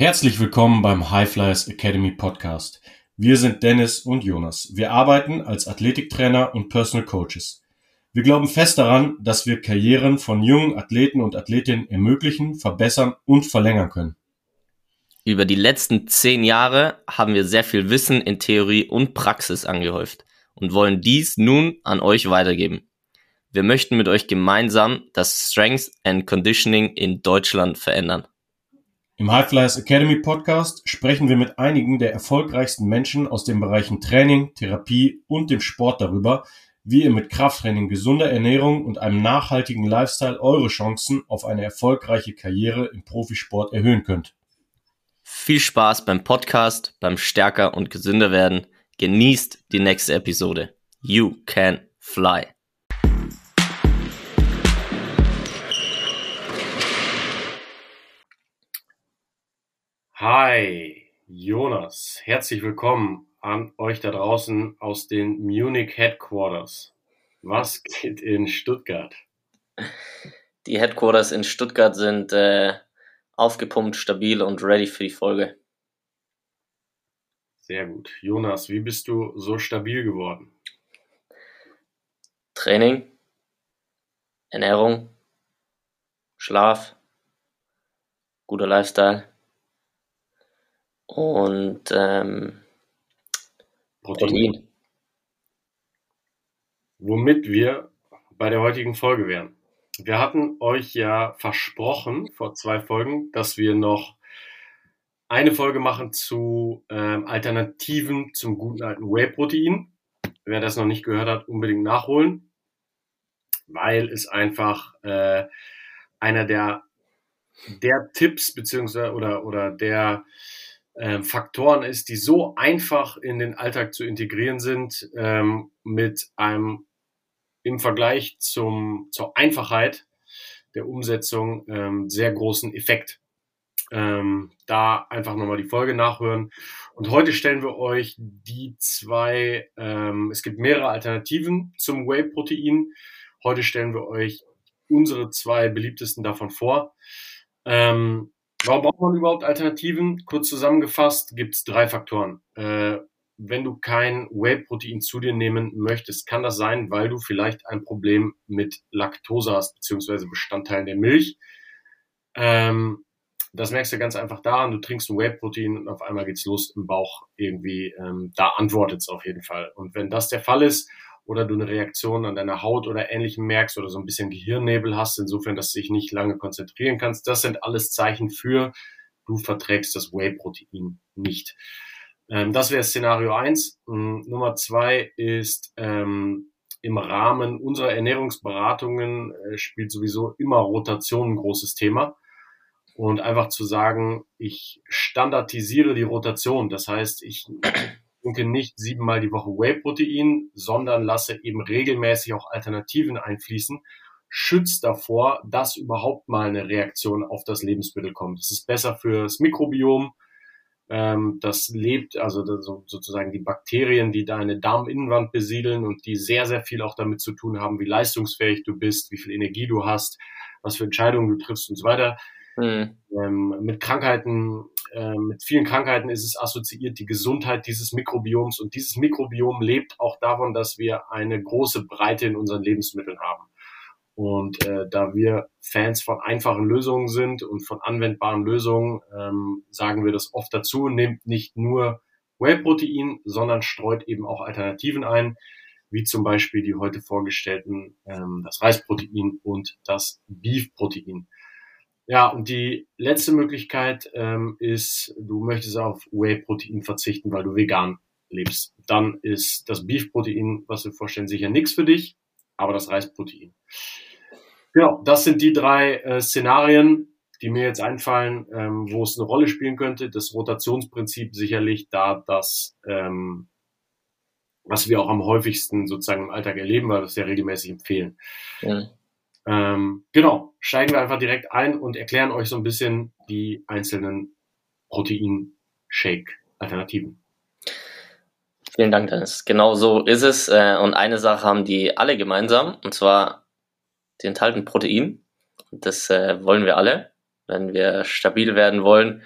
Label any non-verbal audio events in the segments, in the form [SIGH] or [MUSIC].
Herzlich willkommen beim High Flyers Academy Podcast. Wir sind Dennis und Jonas. Wir arbeiten als Athletiktrainer und Personal Coaches. Wir glauben fest daran, dass wir Karrieren von jungen Athleten und Athletinnen ermöglichen, verbessern und verlängern können. Über die letzten zehn Jahre haben wir sehr viel Wissen in Theorie und Praxis angehäuft und wollen dies nun an euch weitergeben. Wir möchten mit euch gemeinsam das Strength and Conditioning in Deutschland verändern. Im High Flyers Academy Podcast sprechen wir mit einigen der erfolgreichsten Menschen aus den Bereichen Training, Therapie und dem Sport darüber, wie ihr mit Krafttraining, gesunder Ernährung und einem nachhaltigen Lifestyle eure Chancen auf eine erfolgreiche Karriere im Profisport erhöhen könnt. Viel Spaß beim Podcast, beim Stärker und gesünder werden. Genießt die nächste Episode. You can fly. Hi, Jonas. Herzlich willkommen an euch da draußen aus den Munich Headquarters. Was geht in Stuttgart? Die Headquarters in Stuttgart sind äh, aufgepumpt, stabil und ready für die Folge. Sehr gut. Jonas, wie bist du so stabil geworden? Training, Ernährung, Schlaf, guter Lifestyle und ähm, Protein. Womit wir bei der heutigen Folge wären. Wir hatten euch ja versprochen vor zwei Folgen, dass wir noch eine Folge machen zu ähm, Alternativen zum guten alten Whey-Protein. Wer das noch nicht gehört hat, unbedingt nachholen, weil es einfach äh, einer der der Tipps beziehungsweise oder oder der äh, Faktoren ist, die so einfach in den Alltag zu integrieren sind, ähm, mit einem im Vergleich zum, zur Einfachheit der Umsetzung ähm, sehr großen Effekt. Ähm, da einfach nochmal die Folge nachhören. Und heute stellen wir euch die zwei, ähm, es gibt mehrere Alternativen zum Whey-Protein. Heute stellen wir euch unsere zwei beliebtesten davon vor. Ähm, Warum braucht man überhaupt Alternativen? Kurz zusammengefasst gibt es drei Faktoren. Äh, wenn du kein Whey-Protein zu dir nehmen möchtest, kann das sein, weil du vielleicht ein Problem mit Laktose hast, beziehungsweise Bestandteilen der Milch. Ähm, das merkst du ganz einfach daran, du trinkst ein Whey-Protein und auf einmal geht's los im Bauch irgendwie. Ähm, da antwortet es auf jeden Fall. Und wenn das der Fall ist oder du eine Reaktion an deiner Haut oder ähnlichem merkst oder so ein bisschen Gehirnnebel hast, insofern, dass du dich nicht lange konzentrieren kannst. Das sind alles Zeichen für, du verträgst das Whey-Protein nicht. Ähm, das wäre Szenario eins. Ähm, Nummer zwei ist, ähm, im Rahmen unserer Ernährungsberatungen äh, spielt sowieso immer Rotation ein großes Thema. Und einfach zu sagen, ich standardisiere die Rotation. Das heißt, ich trinke nicht siebenmal die Woche Whey-Protein, sondern lasse eben regelmäßig auch Alternativen einfließen, schützt davor, dass überhaupt mal eine Reaktion auf das Lebensmittel kommt. Das ist besser fürs Mikrobiom. Ähm, das lebt, also sozusagen die Bakterien, die deine Darminnenwand besiedeln und die sehr, sehr viel auch damit zu tun haben, wie leistungsfähig du bist, wie viel Energie du hast, was für Entscheidungen du triffst und so weiter. Mhm. Ähm, mit Krankheiten äh, mit vielen Krankheiten ist es assoziiert, die Gesundheit dieses Mikrobioms. Und dieses Mikrobiom lebt auch davon, dass wir eine große Breite in unseren Lebensmitteln haben. Und äh, da wir Fans von einfachen Lösungen sind und von anwendbaren Lösungen, ähm, sagen wir das oft dazu, nehmt nicht nur Whey-Protein, sondern streut eben auch Alternativen ein, wie zum Beispiel die heute vorgestellten, ähm, das Reisprotein und das Beef-Protein. Ja, und die letzte Möglichkeit ähm, ist, du möchtest auf Whey-Protein verzichten, weil du vegan lebst. Dann ist das Beef-Protein, was wir vorstellen, sicher nichts für dich, aber das Reisprotein. Genau, das sind die drei äh, Szenarien, die mir jetzt einfallen, ähm, wo es eine Rolle spielen könnte. Das Rotationsprinzip sicherlich da das, ähm, was wir auch am häufigsten sozusagen im Alltag erleben, weil wir es ja regelmäßig empfehlen. Ja. Ähm, genau, steigen wir einfach direkt ein und erklären euch so ein bisschen die einzelnen Protein-Shake-Alternativen. Vielen Dank, Dennis. Genau so ist es. Äh, und eine Sache haben die alle gemeinsam, und zwar, die enthalten Protein. Das äh, wollen wir alle, wenn wir stabil werden wollen,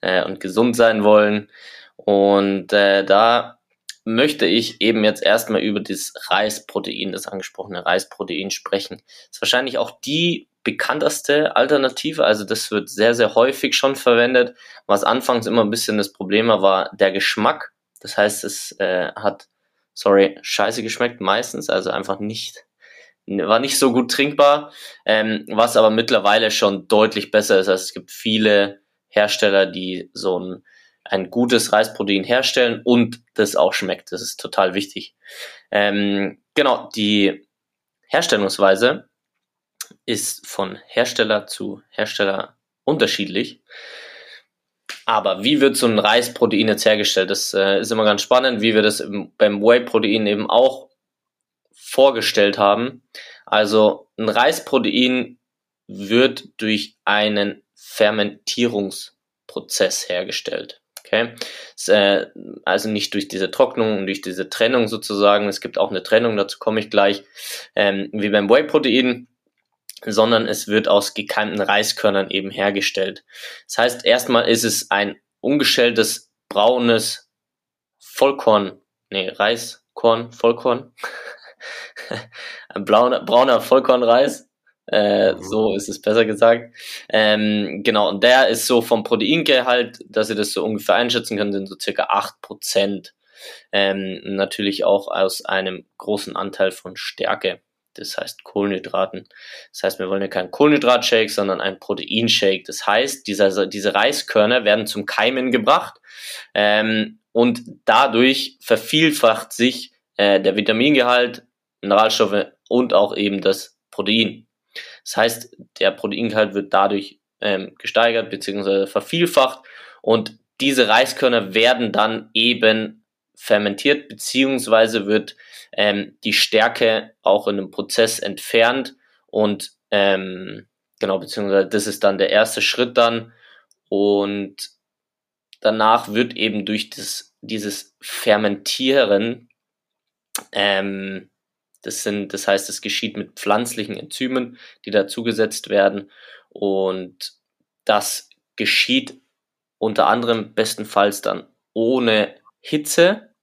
äh, und gesund sein wollen. Und da möchte ich eben jetzt erstmal über das Reisprotein, das angesprochene Reisprotein sprechen. Das ist wahrscheinlich auch die bekannteste Alternative, also das wird sehr, sehr häufig schon verwendet. Was anfangs immer ein bisschen das Problem war, war der Geschmack. Das heißt, es äh, hat, sorry, scheiße geschmeckt meistens, also einfach nicht, war nicht so gut trinkbar, ähm, was aber mittlerweile schon deutlich besser ist. Also es gibt viele Hersteller, die so ein ein gutes Reisprotein herstellen und das auch schmeckt. Das ist total wichtig. Ähm, genau, die Herstellungsweise ist von Hersteller zu Hersteller unterschiedlich. Aber wie wird so ein Reisprotein jetzt hergestellt? Das äh, ist immer ganz spannend, wie wir das im, beim Whey-Protein eben auch vorgestellt haben. Also ein Reisprotein wird durch einen Fermentierungsprozess hergestellt. Okay? Äh, also nicht durch diese Trocknung und durch diese Trennung sozusagen. Es gibt auch eine Trennung, dazu komme ich gleich, ähm, wie beim Whey-Protein, sondern es wird aus gekeimten Reiskörnern eben hergestellt. Das heißt, erstmal ist es ein ungeschältes, braunes Vollkorn, nee, Reiskorn, Vollkorn, [LAUGHS] ein brauner, brauner Vollkornreis, äh, mhm. so ist es besser gesagt. Ähm, genau, und der ist so vom Proteingehalt, dass ihr das so ungefähr einschätzen könnt, sind so circa acht Prozent. Ähm, natürlich auch aus einem großen Anteil von Stärke, das heißt Kohlenhydraten. Das heißt, wir wollen ja keinen Kohlenhydratshake, sondern einen Proteinshake. Das heißt, dieser, diese Reiskörner werden zum Keimen gebracht ähm, und dadurch vervielfacht sich äh, der Vitamingehalt, Mineralstoffe und auch eben das Protein. Das heißt, der Proteingehalt wird dadurch ähm, gesteigert bzw. vervielfacht und diese Reiskörner werden dann eben fermentiert beziehungsweise wird ähm, die Stärke auch in einem Prozess entfernt und ähm, genau beziehungsweise das ist dann der erste Schritt dann und danach wird eben durch das, dieses Fermentieren ähm, das sind, das heißt, es geschieht mit pflanzlichen Enzymen, die dazugesetzt werden. Und das geschieht unter anderem bestenfalls dann ohne Hitze,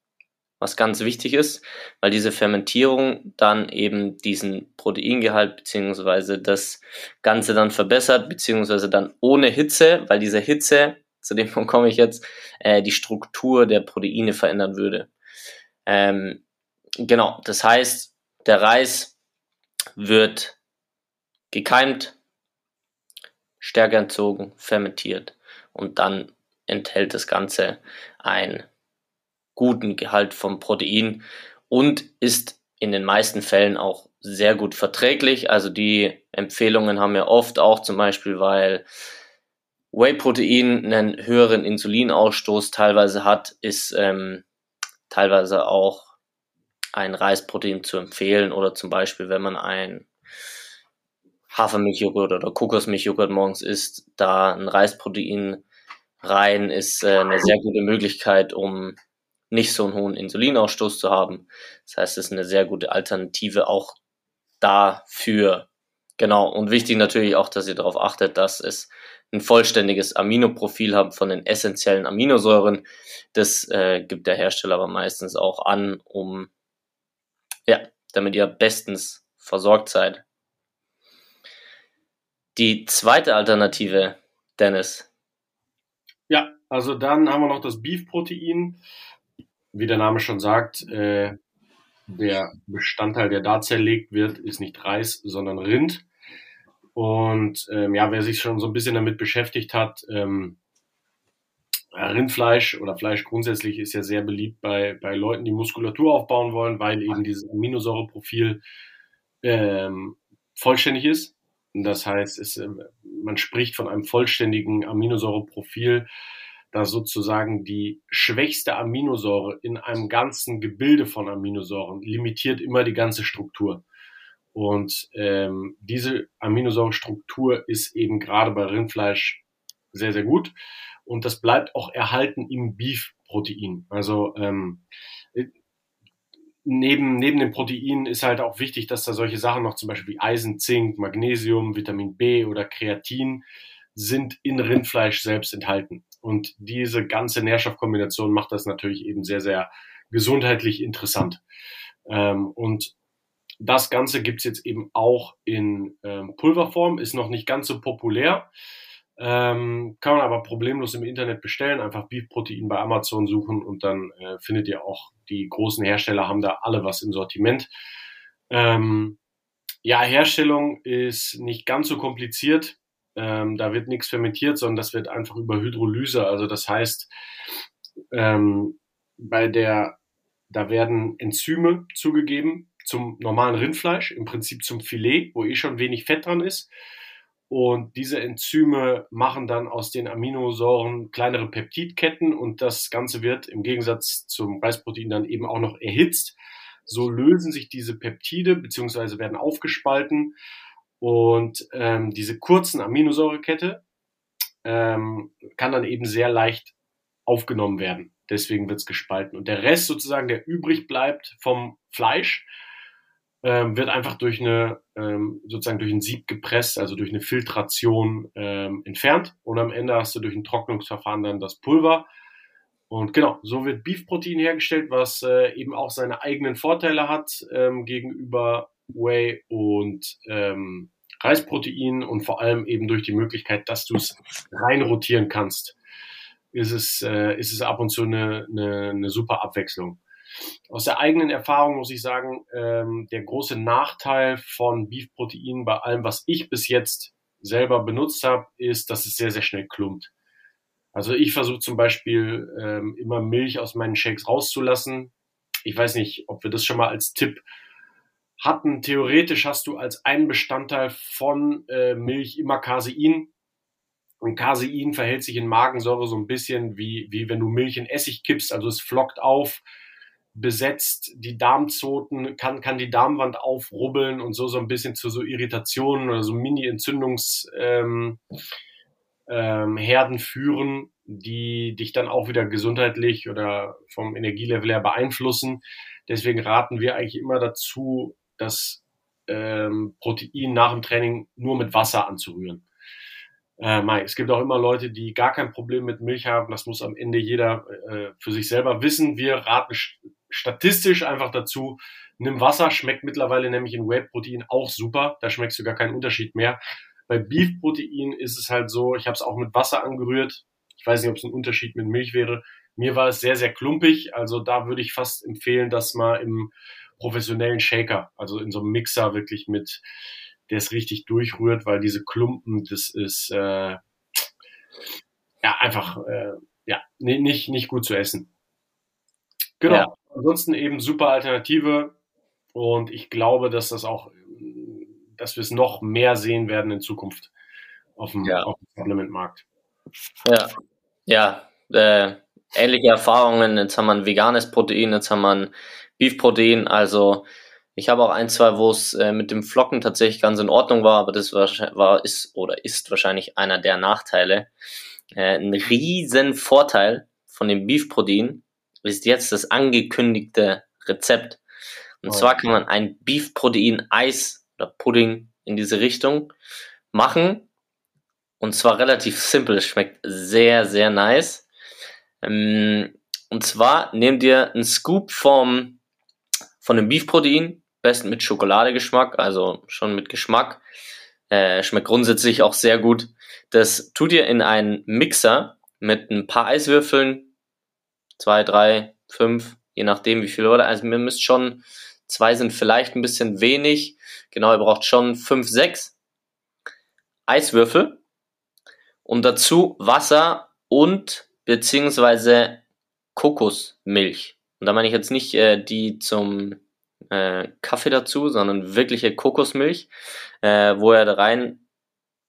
was ganz wichtig ist, weil diese Fermentierung dann eben diesen Proteingehalt beziehungsweise das Ganze dann verbessert, beziehungsweise dann ohne Hitze, weil diese Hitze, [LAUGHS] zu dem Punkt komme ich jetzt, äh, die Struktur der Proteine verändern würde. Ähm, genau, das heißt, der Reis wird gekeimt, Stärke entzogen, fermentiert und dann enthält das Ganze einen guten Gehalt von Protein und ist in den meisten Fällen auch sehr gut verträglich. Also die Empfehlungen haben wir oft auch zum Beispiel, weil Whey-Protein einen höheren Insulinausstoß teilweise hat, ist ähm, teilweise auch ein Reisprotein zu empfehlen oder zum Beispiel, wenn man ein Hafermilchjoghurt oder Kokosmilchjoghurt morgens isst, da ein Reisprotein rein ist äh, eine sehr gute Möglichkeit, um nicht so einen hohen Insulinausstoß zu haben. Das heißt, es ist eine sehr gute Alternative auch dafür. Genau. Und wichtig natürlich auch, dass ihr darauf achtet, dass es ein vollständiges Aminoprofil hat von den essentiellen Aminosäuren. Das äh, gibt der Hersteller aber meistens auch an, um ja, damit ihr bestens versorgt seid. Die zweite Alternative, Dennis. Ja, also dann haben wir noch das Beef-Protein. Wie der Name schon sagt, äh, der Bestandteil, der da zerlegt wird, ist nicht Reis, sondern Rind. Und ähm, ja, wer sich schon so ein bisschen damit beschäftigt hat, ähm, Rindfleisch oder Fleisch grundsätzlich ist ja sehr beliebt bei, bei Leuten, die Muskulatur aufbauen wollen, weil eben dieses Aminosäureprofil ähm, vollständig ist. Das heißt, es, ähm, man spricht von einem vollständigen Aminosäureprofil, da sozusagen die schwächste Aminosäure in einem ganzen Gebilde von Aminosäuren limitiert immer die ganze Struktur. Und ähm, diese Aminosäurestruktur ist eben gerade bei Rindfleisch sehr, sehr gut und das bleibt auch erhalten im Beef-Protein. Also ähm, neben, neben dem Protein ist halt auch wichtig, dass da solche Sachen noch zum Beispiel wie Eisen, Zink, Magnesium, Vitamin B oder Kreatin sind in Rindfleisch selbst enthalten. Und diese ganze Nährstoffkombination macht das natürlich eben sehr, sehr gesundheitlich interessant. Ähm, und das Ganze gibt's jetzt eben auch in ähm, Pulverform, ist noch nicht ganz so populär. Ähm, kann man aber problemlos im Internet bestellen. Einfach Beef-Protein bei Amazon suchen und dann äh, findet ihr auch, die großen Hersteller haben da alle was im Sortiment. Ähm, ja, Herstellung ist nicht ganz so kompliziert. Ähm, da wird nichts fermentiert, sondern das wird einfach über Hydrolyse. Also das heißt, ähm, bei der, da werden Enzyme zugegeben zum normalen Rindfleisch, im Prinzip zum Filet, wo eh schon wenig Fett dran ist. Und diese Enzyme machen dann aus den Aminosäuren kleinere Peptidketten und das Ganze wird im Gegensatz zum Reisprotein dann eben auch noch erhitzt. So lösen sich diese Peptide beziehungsweise werden aufgespalten und ähm, diese kurzen Aminosäurekette ähm, kann dann eben sehr leicht aufgenommen werden. Deswegen wird es gespalten. Und der Rest sozusagen, der übrig bleibt vom Fleisch, ähm, wird einfach durch eine, ähm, sozusagen durch ein Sieb gepresst, also durch eine Filtration ähm, entfernt. Und am Ende hast du durch ein Trocknungsverfahren dann das Pulver. Und genau, so wird Beef-Protein hergestellt, was äh, eben auch seine eigenen Vorteile hat ähm, gegenüber Whey und ähm, Reisprotein und vor allem eben durch die Möglichkeit, dass du es reinrotieren kannst, ist es, äh, ist es ab und zu eine, eine, eine super Abwechslung. Aus der eigenen Erfahrung muss ich sagen, ähm, der große Nachteil von Beef-Protein bei allem, was ich bis jetzt selber benutzt habe, ist, dass es sehr, sehr schnell klumpt. Also ich versuche zum Beispiel ähm, immer Milch aus meinen Shakes rauszulassen. Ich weiß nicht, ob wir das schon mal als Tipp hatten. Theoretisch hast du als einen Bestandteil von äh, Milch immer Casein. Und Casein verhält sich in Magensäure so ein bisschen wie, wie wenn du Milch in Essig kippst. Also es flockt auf, besetzt die Darmzoten, kann, kann die Darmwand aufrubbeln und so so ein bisschen zu so Irritationen oder so Mini-Entzündungsherden ähm, ähm, führen, die dich dann auch wieder gesundheitlich oder vom Energielevel her beeinflussen. Deswegen raten wir eigentlich immer dazu, das ähm, Protein nach dem Training nur mit Wasser anzurühren. Äh, es gibt auch immer Leute, die gar kein Problem mit Milch haben. Das muss am Ende jeder äh, für sich selber wissen. Wir raten statistisch einfach dazu, nimm Wasser, schmeckt mittlerweile nämlich in Whey-Protein auch super. Da schmeckst du gar keinen Unterschied mehr. Bei Beef-Protein ist es halt so, ich habe es auch mit Wasser angerührt. Ich weiß nicht, ob es ein Unterschied mit Milch wäre. Mir war es sehr, sehr klumpig. Also da würde ich fast empfehlen, dass man im professionellen Shaker, also in so einem Mixer wirklich mit, der es richtig durchrührt, weil diese Klumpen, das ist äh, ja einfach äh, ja nicht nicht gut zu essen. Genau. Ja. Ansonsten eben super Alternative und ich glaube, dass das auch, dass wir es noch mehr sehen werden in Zukunft auf dem, ja. dem Supplement-Markt. Ja, ja, äh, ähnliche Erfahrungen. Jetzt haben wir ein veganes Protein, jetzt haben wir ein Beef-Protein. Also ich habe auch ein, zwei, wo es äh, mit dem Flocken tatsächlich ganz in Ordnung war, aber das war, war ist oder ist wahrscheinlich einer der Nachteile. Äh, ein riesen Vorteil von dem Beef-Protein ist jetzt das angekündigte Rezept. Und oh. zwar kann man ein Beef-Protein-Eis oder Pudding in diese Richtung machen. Und zwar relativ simpel. Schmeckt sehr, sehr nice. Ähm, und zwar nehmt ihr einen Scoop vom, von dem Beef-Protein, besten mit Schokoladegeschmack, also schon mit Geschmack. Äh, schmeckt grundsätzlich auch sehr gut. Das tut ihr in einen Mixer mit ein paar Eiswürfeln, zwei, drei, fünf, je nachdem, wie viele Leute. Also ihr müsst schon, zwei sind vielleicht ein bisschen wenig. Genau, ihr braucht schon fünf, sechs Eiswürfel und dazu Wasser und beziehungsweise Kokosmilch. Und da meine ich jetzt nicht äh, die zum äh, Kaffee dazu, sondern wirkliche Kokosmilch, äh, wo er da rein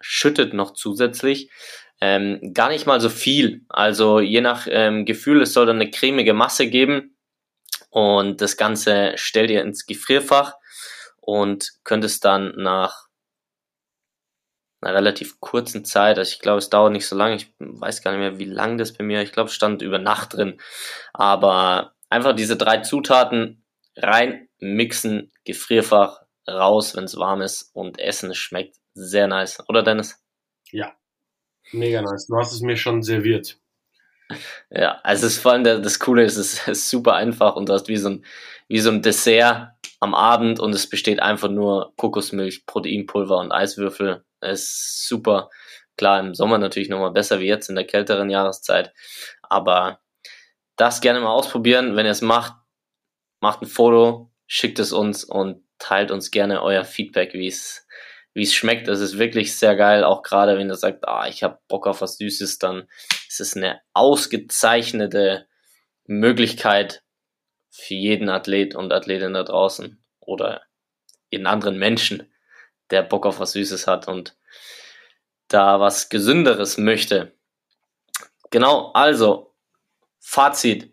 schüttet noch zusätzlich. Ähm, gar nicht mal so viel. Also je nach ähm, Gefühl, es soll dann eine cremige Masse geben. Und das Ganze stellt ihr ins Gefrierfach und könnt es dann nach einer relativ kurzen Zeit, also ich glaube, es dauert nicht so lange, ich weiß gar nicht mehr, wie lang das bei mir, ich glaube, es stand über Nacht drin. Aber einfach diese drei Zutaten rein, mixen, Gefrierfach, raus, wenn es warm ist und essen. schmeckt sehr nice, oder Dennis? Ja, Mega nice. Du hast es mir schon serviert. Ja, also es ist vor allem der, das Coole ist, es ist super einfach und du hast wie so ein, wie so ein Dessert am Abend und es besteht einfach nur Kokosmilch, Proteinpulver und Eiswürfel. Es ist super. Klar, im Sommer natürlich nochmal besser wie jetzt in der kälteren Jahreszeit. Aber das gerne mal ausprobieren. Wenn ihr es macht, macht ein Foto, schickt es uns und teilt uns gerne euer Feedback, wie es wie es schmeckt. Das ist wirklich sehr geil. Auch gerade wenn ihr sagt, ah, ich habe Bock auf was Süßes, dann ist es eine ausgezeichnete Möglichkeit für jeden Athlet und Athletin da draußen oder jeden anderen Menschen, der Bock auf was Süßes hat und da was Gesünderes möchte. Genau, also Fazit.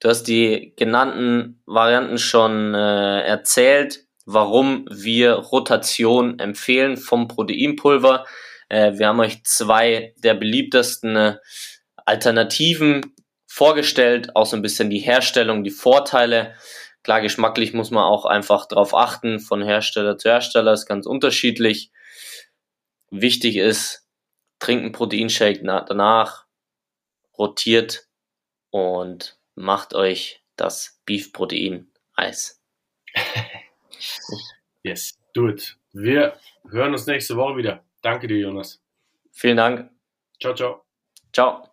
Du hast die genannten Varianten schon äh, erzählt warum wir Rotation empfehlen vom Proteinpulver. Äh, wir haben euch zwei der beliebtesten äh, Alternativen vorgestellt, auch so ein bisschen die Herstellung, die Vorteile. Klar, geschmacklich muss man auch einfach darauf achten, von Hersteller zu Hersteller ist ganz unterschiedlich. Wichtig ist, trinken Proteinshake danach, rotiert und macht euch das Beef Protein Eis. [LAUGHS] Yes, do it. Wir hören uns nächste Woche wieder. Danke dir, Jonas. Vielen Dank. Ciao, ciao. Ciao.